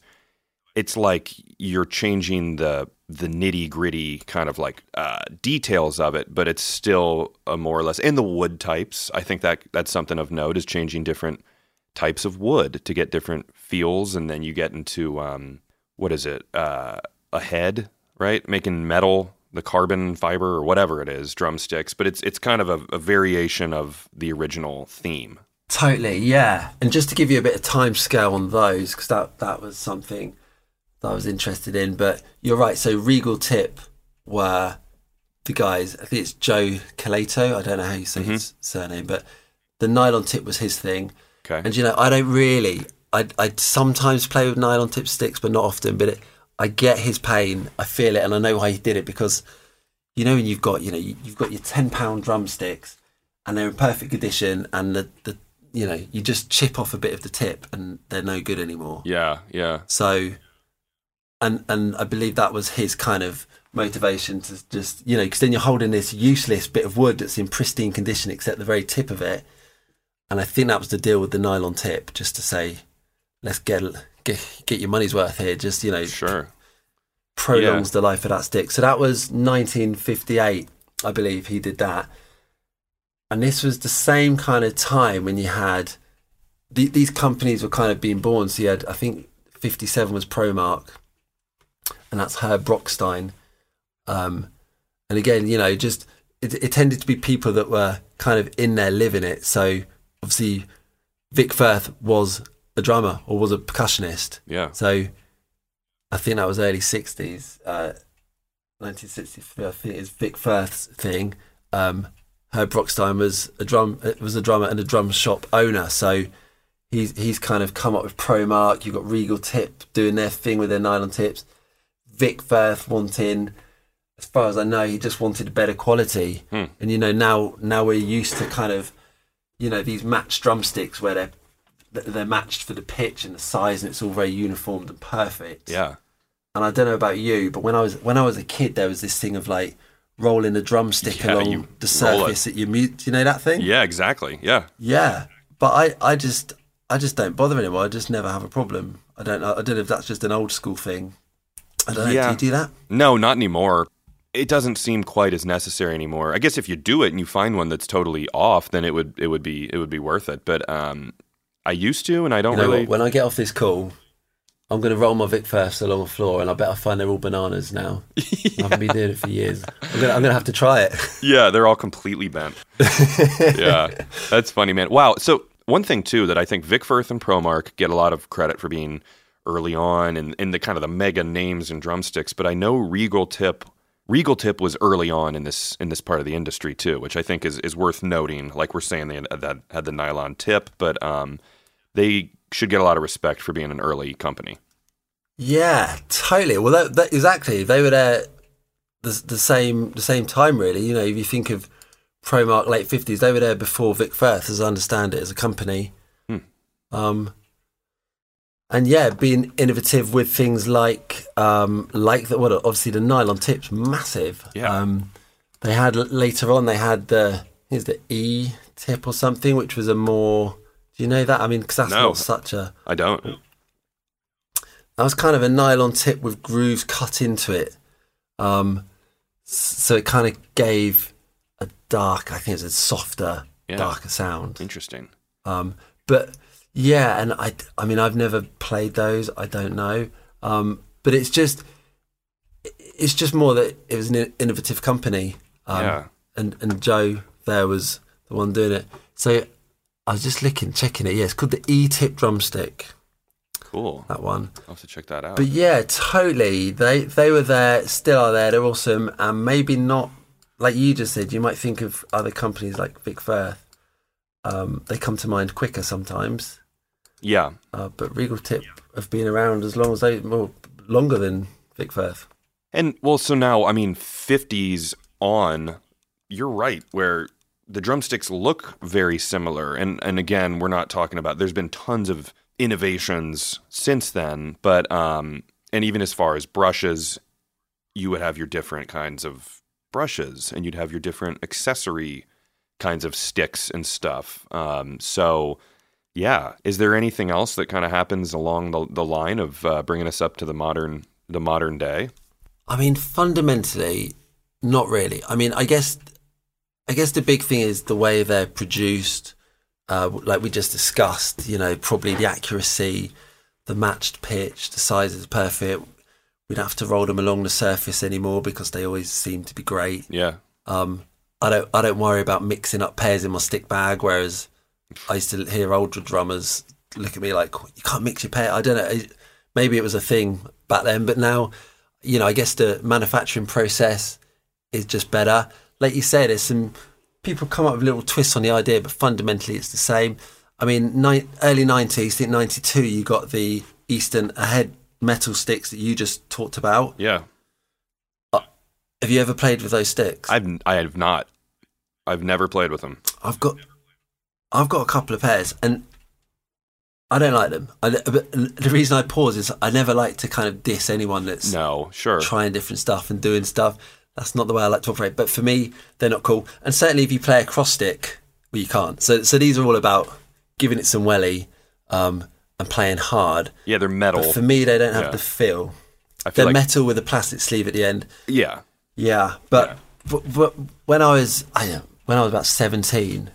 it's like you're changing the the nitty gritty kind of like uh, details of it, but it's still a more or less in the wood types. I think that that's something of note is changing different types of wood to get different feels, and then you get into um, what is it, uh, Ahead, right? Making metal, the carbon fiber or whatever it is, drumsticks, but it's it's kind of a, a variation of the original theme. Totally, yeah. And just to give you a bit of time scale on those, because that that was something that I was interested in. But you're right. So Regal Tip were the guys. I think it's Joe Calato. I don't know how you say mm-hmm. his surname, but the nylon tip was his thing. Okay. And you know, I don't really. I I sometimes play with nylon tip sticks, but not often. But it, I get his pain. I feel it, and I know why he did it because you know when you've got you know you, you've got your ten pound drumsticks, and they're in perfect condition, and the the you know you just chip off a bit of the tip, and they're no good anymore. Yeah, yeah. So, and and I believe that was his kind of motivation to just you know because then you're holding this useless bit of wood that's in pristine condition except the very tip of it, and I think that was the deal with the nylon tip, just to say, let's get get get your money's worth here. Just you know, Sure. prolongs the life of that stick. So that was 1958, I believe he did that. And this was the same kind of time when you had the, these companies were kind of being born. So you had, I think, 57 was Promark, and that's Herb Brockstein. Um, and again, you know, just it, it tended to be people that were kind of in there living it. So obviously, Vic Firth was a drummer or was a percussionist. Yeah. So I think that was early 60s, uh, 1963. I think it's Vic Firth's thing. Um, Herb Brockstein was a drum uh, was a drummer and a drum shop owner. So he's he's kind of come up with Promark. You've got Regal Tip doing their thing with their nylon tips. Vic Firth wanting, as far as I know, he just wanted a better quality. Hmm. And you know now now we're used to kind of, you know, these matched drumsticks where they're they're matched for the pitch and the size, and it's all very uniformed and perfect. Yeah. And I don't know about you, but when I was when I was a kid, there was this thing of like rolling a drumstick Yeah, along the surface that you mute. You know that thing? Yeah, exactly. Yeah. Yeah. But I, I just I just don't bother anymore. I just never have a problem. I don't know. I don't know if that's just an old school thing. I don't know. Yeah. Do you do that? No, not anymore. It doesn't seem quite as necessary anymore. I guess if you do it and you find one that's totally off, then it would it would be it would be worth it. But um, I used to, and I don't You know really. what? When I get off this call, I'm going to roll my Vic Firth along the floor, and I bet I find they're all bananas now. I haven't been doing it for years. I'm going to, I'm going to have to try it. Yeah, they're all completely bent. yeah, that's funny, man. Wow. So one thing too that I think Vic Firth and Promark get a lot of credit for being early on and in the kind of the mega names and drumsticks, but I know Regal Tip. Regal Tip was early on in this in this part of the industry too, which I think is, is worth noting. Like we're saying, they had, that had the nylon tip, but um, they should get a lot of respect for being an early company. Yeah, totally. Well, that, that, exactly. They were there the, the same the same time, really. You know, if you think of Promark late fifties, they were there before Vic Firth, as I understand it, as a company. Hmm. Um, and yeah, being innovative with things like um, like the, well, obviously the nylon tips, massive. Yeah. Um, they had later on, they had the here's the E tip or something, which was a more. Do you know that? I mean, because that's No. not such a. I don't. That was kind of a nylon tip with grooves cut into it. Um, so it kind of gave a dark, I think it was a softer, Yeah. darker sound. Interesting. Um, but yeah, and I, I mean, I've never played those. I don't know. Um, but it's just, it's just more that it was an innovative company. Um, Yeah. And and Joe there was the one doing it. So I was just looking, checking it. Yeah, it's called the E-tip drumstick. Cool. That one. I'll have to check that out. But yeah, totally. They they were there, still are there. They're awesome, and maybe not like you just said. You might think of other companies like Vic Firth. Um, they come to mind quicker sometimes, yeah. uh, but Regal Tip have been around as long as they, well, longer than Vic Firth. And well, so now, I mean, 50s on, you're right, where the drumsticks look very similar. And and again, we're not talking about there's been tons of innovations since then, but um, and even as far as brushes, you would have your different kinds of brushes, and you'd have your different accessory kinds of sticks and stuff. Um, so, yeah, is there anything else that kind of happens along the, the line of uh, bringing us up to the modern the modern day? I mean, fundamentally, not really. I mean, I guess, I guess the big thing is the way they're produced. Uh, like we just discussed, you know, probably the accuracy, the matched pitch, the size is perfect. We don't have to roll them along the surface anymore because they always seem to be great. Yeah. Um, I don't, I don't worry about mixing up pairs in my stick bag. Whereas I used to hear older drummers look at me like, "You can't mix your pair." I don't know. Maybe it was a thing back then, but now, you know, I guess the manufacturing process is just better. Like you said, there's some people come up with little twists on the idea, but fundamentally it's the same. I mean, ni- early 90s, I think 92, you got the Easton Ahead metal sticks that you just talked about. Yeah. Uh, have you ever played with those sticks? I've I have not. I've never played with them. I've got, I've got a couple of pairs, and I don't like them. I, but the reason I pause is I never like to kind of diss anyone that's No, sure. trying different stuff and doing stuff. That's not the way I like to operate. But for me, they're not cool. And certainly, if you play a cross stick, well, you can't. So, so these are all about giving it some welly um, and playing hard. Yeah, they're metal. But for me, they don't have Yeah. the feel. I feel They're like metal with a plastic sleeve at the end. yeah. Yeah, but, Yeah. but, but when I was I, know, when I was about seventeen,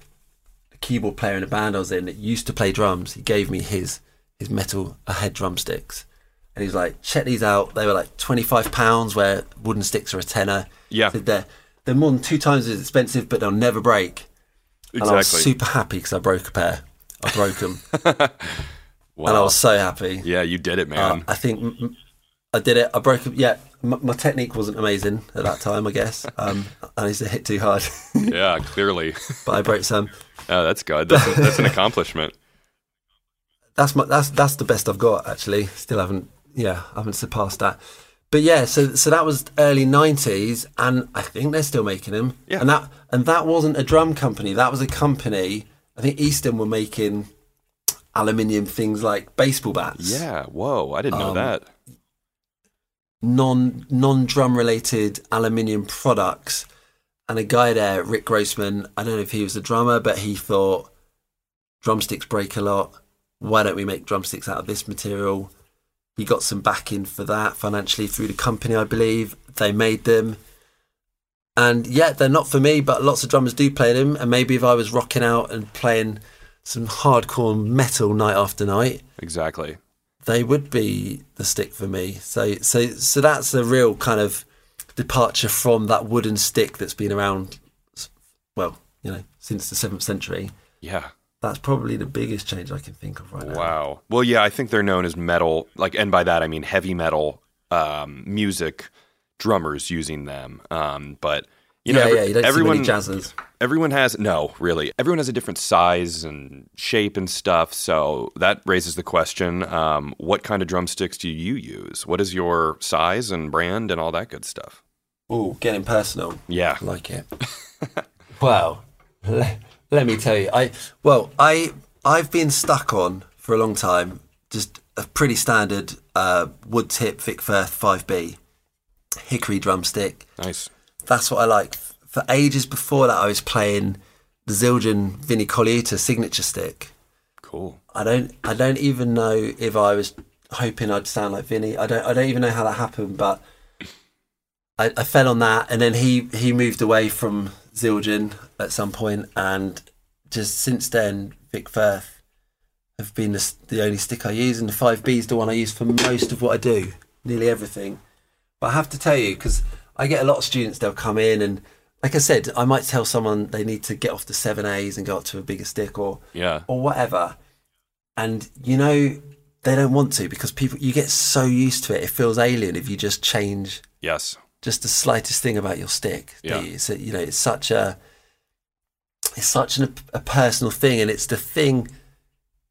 keyboard player in a band I was in that used to play drums, he gave me his his metal ahead drumsticks, and he's like, "Check these out. They were like twenty five pounds, where wooden sticks are a tenner. Yeah. Said they're they're more than two times as expensive, but they'll never break." Exactly. And I was super happy because I broke a pair. I broke them, Wow. and I was so happy. yeah, you did it, Uh, man. I think m- I did it. I broke it. Yeah, m- my technique wasn't amazing at that time. I guess um, I used to hit too hard, yeah, clearly. but I broke some. Oh, that's good. That's, a, that's an accomplishment. That's my that's that's the best I've got actually. Still haven't yeah I haven't surpassed that. But yeah, so so that was early '90s, and I think they're still making them. Yeah. And that and that wasn't a drum company. That was a company. I think Easton were making aluminium things like baseball bats. Yeah. Whoa, I didn't know Um, that. Non non drum related aluminium products. And a guy there, Rick Grossman, I don't know if he was a drummer, but he thought drumsticks break a lot. Why don't we make drumsticks out of this material? He got some backing for that financially through the company, I believe. They made them. And yeah, they're not for me, but lots of drummers do play them. And maybe if I was rocking out and playing some hardcore metal night after night, Exactly. They would be the stick for me. So so so that's a real kind of departure from that wooden stick that's been around well, you know, since the 7th century. Yeah. That's probably the biggest change I can think of right now. Wow. Well, yeah, I think they're known as metal, like, and by that I mean heavy metal um, music drummers using them. Um, but you know, yeah, every- yeah, you don't everyone see many jazzers. Everyone has no, really. Everyone has a different size and shape and stuff. So that raises the question: um, What kind of drumsticks do you use? What is your size and brand and all that good stuff? Oh, getting personal. Yeah. I like it. well, let, let me tell you. I well, I I've been stuck on for a long time just a pretty standard uh, wood tip Vic Firth 5B hickory drumstick. Nice. That's what I like. For ages before that, I was playing the Zildjian Vinnie Colaiuta signature stick. Cool. I don't, I don't even know if I was hoping I'd sound like Vinnie. I don't, I don't even know how that happened, but I, I fell on that, and then he he moved away from Zildjian at some point, and just since then, Vic Firth have been the, the only stick I use, and the five B is the one I use for most of what I do, nearly everything. But I have to tell you, because I get a lot of students, they'll come in and, like I said, I might tell someone they need to get off the seven A's and go up to a bigger stick, or Yeah. or whatever. And you know they don't want to because people you get so used to it. It feels alien if you just change Yes. just the slightest thing about your stick. Yeah. you? So you know it's such a it's such an, a personal thing, and it's the thing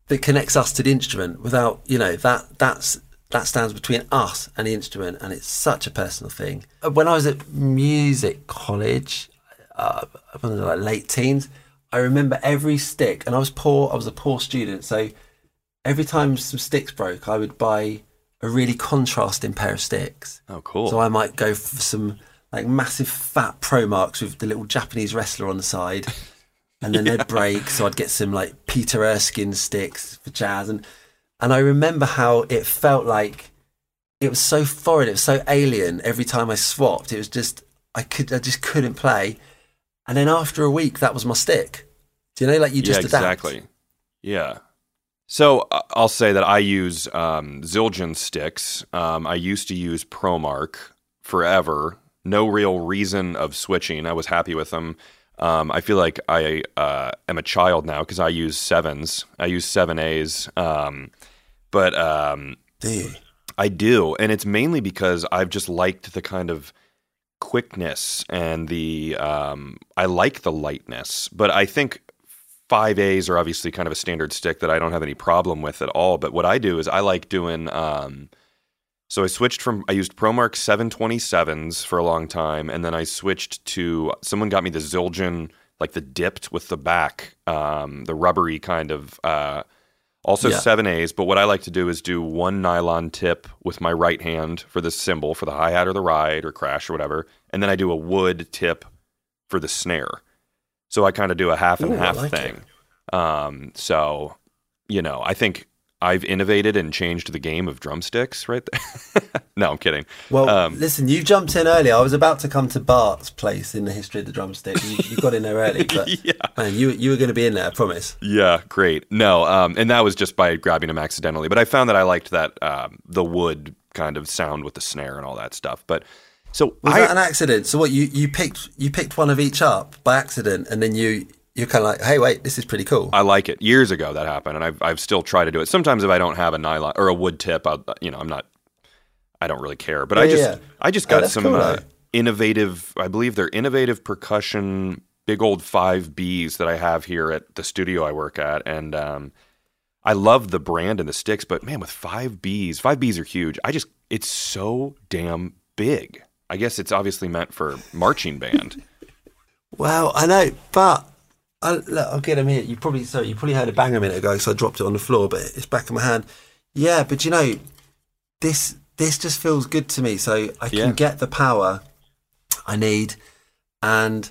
that connects us to the instrument. Without you know that that's that stands between us and the instrument, and it's such a personal thing. When I was at music college, uh, I was like late teens, I remember every stick, and I was poor. I was a poor student, so every time some sticks broke, I would buy a really contrasting pair of sticks. Oh, cool. So I might go for some like massive fat Promarks with the little Japanese wrestler on the side. And then they'd break, so I'd get some like Peter Erskine sticks for jazz, and and I remember how it felt like it was so foreign, it was so alien. Every time I swapped, it was just I could I just couldn't play. And then after a week, that was my stick. Do you know, like you just yeah, adapt. exactly. Yeah. So uh, I'll say that I use um, Zildjian sticks. Um, I used to use Promark forever. No real reason of switching. I was happy with them. Um, I feel like I uh, am a child now because I use sevens. I use seven A's. Um, but um? I do, and it's mainly because I've just liked the kind of quickness and the um, I like the lightness. But I think five A's are obviously kind of a standard stick that I don't have any problem with at all. But what I do is I like doing. Um, so I switched from I used ProMark 727s for a long time, and then I switched to someone got me the Zildjian like the dipped with the back, um, the rubbery kind of. Uh, also Yeah. seven A's, but what I like to do is do one nylon tip with my right hand for the cymbal for the hi hat or the ride or crash or whatever, and then I do a wood tip for the snare. So I kind of do a half and Ooh, half like thing. Um, so you know, I think I've innovated and changed the game of drumsticks right there. no, I'm kidding. Well, Um, listen, you jumped in early. I was about to come to Bart's place in the history of the drumstick. You, you got in there early, but Yeah. man, you you were going to be in there. I promise. Yeah, great. No, um, and that was just by grabbing him accidentally. But I found that I liked that um, the wood kind of sound with the snare and all that stuff. But so Was I, that an accident? So what you you picked you picked one of each up by accident, and then you you're kind of like, hey, wait, this is pretty cool. I like it. Years ago that happened, and I've I've still tried to do it. Sometimes if I don't have a nylon or a wood tip, I'll, you know, I'm not. I don't really care, but I just yeah. I just Oh, got that's some cool, uh, innovative. I believe they're innovative percussion big old five Bs that I have here at the studio I work at, and um, I love the brand and the sticks. But man, with five Bs, five Bs are huge. I just it's so damn big. I guess it's obviously meant for marching band. Well, I know, but I, look, I'll get him here. You probably so you probably heard a bang a minute ago, so I dropped it on the floor, but it's back in my hand. Yeah, but you know, this this just feels good to me. So I can Yeah. get the power I need, and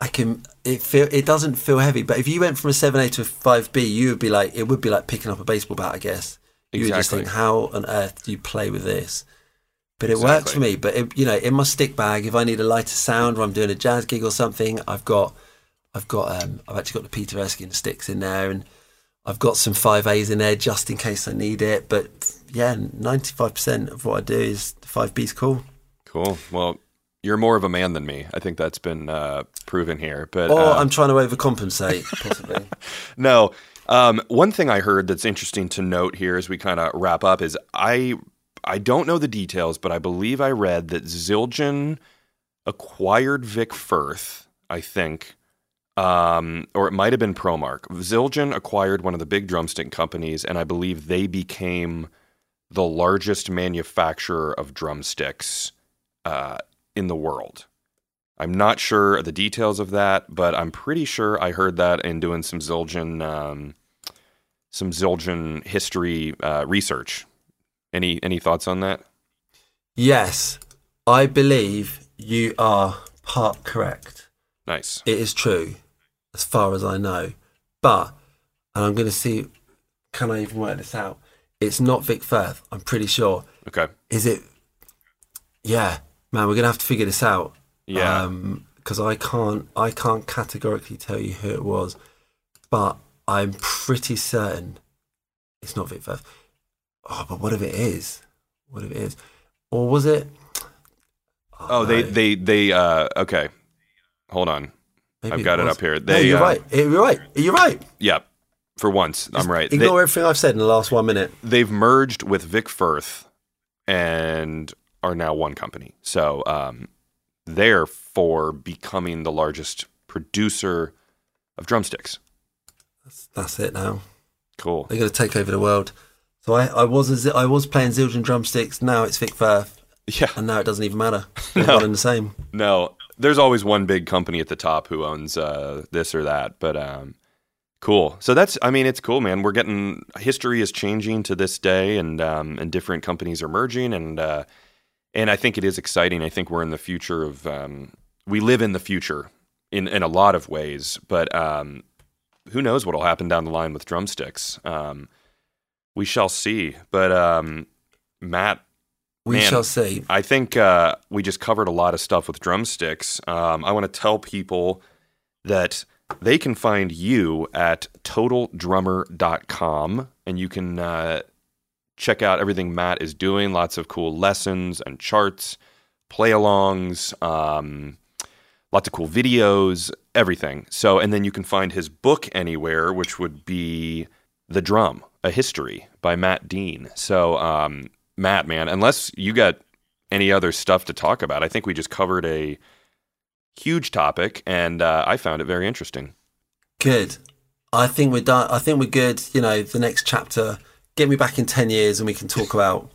I can. It feel it doesn't feel heavy. But if you went from a seven A to a five B, you would be like it would be like picking up a baseball bat. I guess you would just Exactly. think, how on earth do you play with this? But it works for me. But it, you know, in my stick bag, if I need a lighter sound or I'm doing a jazz gig or something, I've got, I've got, um, I've actually got the Peter Erskine sticks in there, and I've got some five A's in there just in case I need it. But yeah, ninety five percent of what I do is five B's cool. Cool. Well, you're more of a man than me. I think that's been uh, proven here. But Or uh, I'm trying to overcompensate, possibly. no. Um, one thing I heard that's interesting to note here as we kind of wrap up is I I don't know the details, but I believe I read that Zildjian acquired Vic Firth. I think. Um, or it might have been Promark. Zildjian acquired one of the big drumstick companies, and I believe they became the largest manufacturer of drumsticks uh, in the world. I'm not sure the details of that, but I'm pretty sure I heard that in doing some Zildjian, um, some Zildjian history uh, research. Any any thoughts on that? yes, I believe you are part correct. Nice. It is true, as far as I know. But, and I'm going to see, can I even work this out? It's not Vic Firth, I'm pretty sure. Okay. Is it? Yeah, man, we're going to have to figure this out. Yeah. Because I can't, I can't categorically tell you who it was, but I'm pretty certain it's not Vic Firth. Oh, but what if it is? What if it is? Or was it? oh, they no. they they. Uh, okay. Hold on. Maybe I've got it was. up here. no, you're uh, right. You're right. You're right. Yeah. For once, I'm right. They, Ignore everything I've said in the last one minute. they've merged with Vic Firth and are now one company. So, um, therefore, becoming the largest producer of drumsticks. That's that's it now. Cool. They're going to take over the world. So I, I was a, I was playing Zildjian drumsticks. Now it's Vic Firth, Yeah. and now it doesn't even matter. They're No. one and the same. No, there's always one big company at the top who owns uh, this or that. But um, Cool. So that's, I mean, it's cool, man. We're getting history is changing to this day, and um, and different companies are merging, and uh, and I think it is exciting. I think we're in the future of, um, we live in the future in in a lot of ways, but um, who knows what'll happen down the line with drumsticks? Um, we shall see. But um, Matt, We Man, shall see. I think uh, we just covered a lot of stuff with drumsticks. Um, I want to tell people that they can find you at totaldrummer.com and you can uh, check out everything Matt is doing. Lots of cool lessons and charts, play alongs, um, lots of cool videos, everything. So, and then you can find his book anywhere, which would be The Drum, A History by Matt Dean. So, um, Matt, man, unless you got any other stuff to talk about, I think we just covered a huge topic and uh, I found it very interesting. Good. I think we're done. I think we're good. You know, the next chapter. Get me back in ten years, and we can talk about.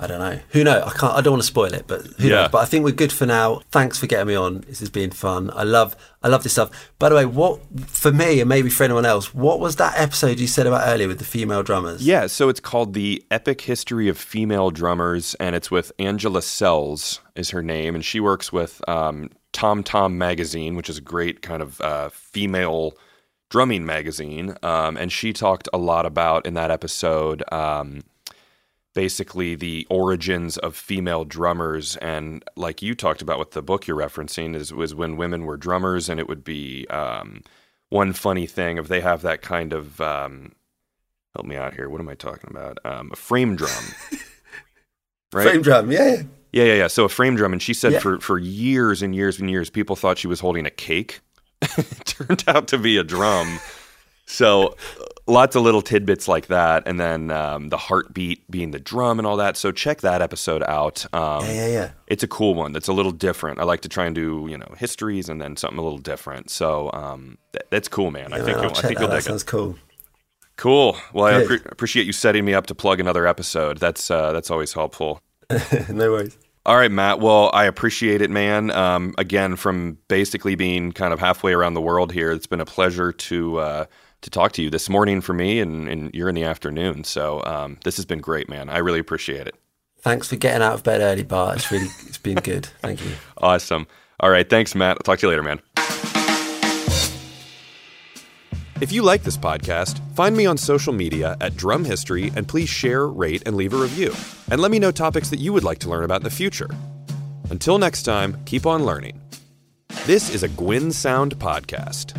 I don't know. Who knows? I can't. I don't want to spoil it, but who Yeah. knows? But I think we're good for now. Thanks for getting me on. This has been fun. I love. I love this stuff. By the way, what for me and maybe for anyone else? What was that episode you said about earlier with the female drummers? Yeah, so it's called The Epic History of Female Drummers, and it's with Angela Sells, is her name, and she works with um, Tom Tom Magazine, which is a great kind of uh, female drumming magazine. Um, and she talked a lot about in that episode um, basically the origins of female drummers. And like you talked about with the book you're referencing, is was when women were drummers, and it would be um, one funny thing if they have that kind of. Um, help me out here. What am I talking about? Um, a frame drum. right? Frame drum. Yeah. yeah. Yeah, yeah, yeah. So a frame drum, and she said Yeah. for for years and years and years, people thought she was holding a cake. it turned out to be a drum. So uh, lots of little tidbits like that, and then um, the heartbeat being the drum and all that. So check that episode out. Um, Yeah. Yeah. Yeah. It's a cool one. That's a little different. I like to try and do you know histories and then something a little different. So um, th- that's cool, man. I think man, you'll, I think that you'll dig it. Sounds cool. Cool. Well, I Good. appre- appreciate you setting me up to plug another episode. That's uh, that's always helpful. no worries. All right, Matt. Well, I appreciate it, man. Um, again, from basically being kind of halfway around the world here, it's been a pleasure to uh, to talk to you this morning for me, and, and you're in the afternoon. So um, this has been great, man. I really appreciate it. Thanks for getting out of bed early, Bart. It's really. It's been good. Thank you. Awesome. All right, thanks, Matt. I'll talk to you later, man. If you like this podcast, find me on social media at Drum History and please share, rate, and leave a review. And let me know topics that you would like to learn about in the future. Until next time, keep on learning. This is a Gwyn Sound podcast.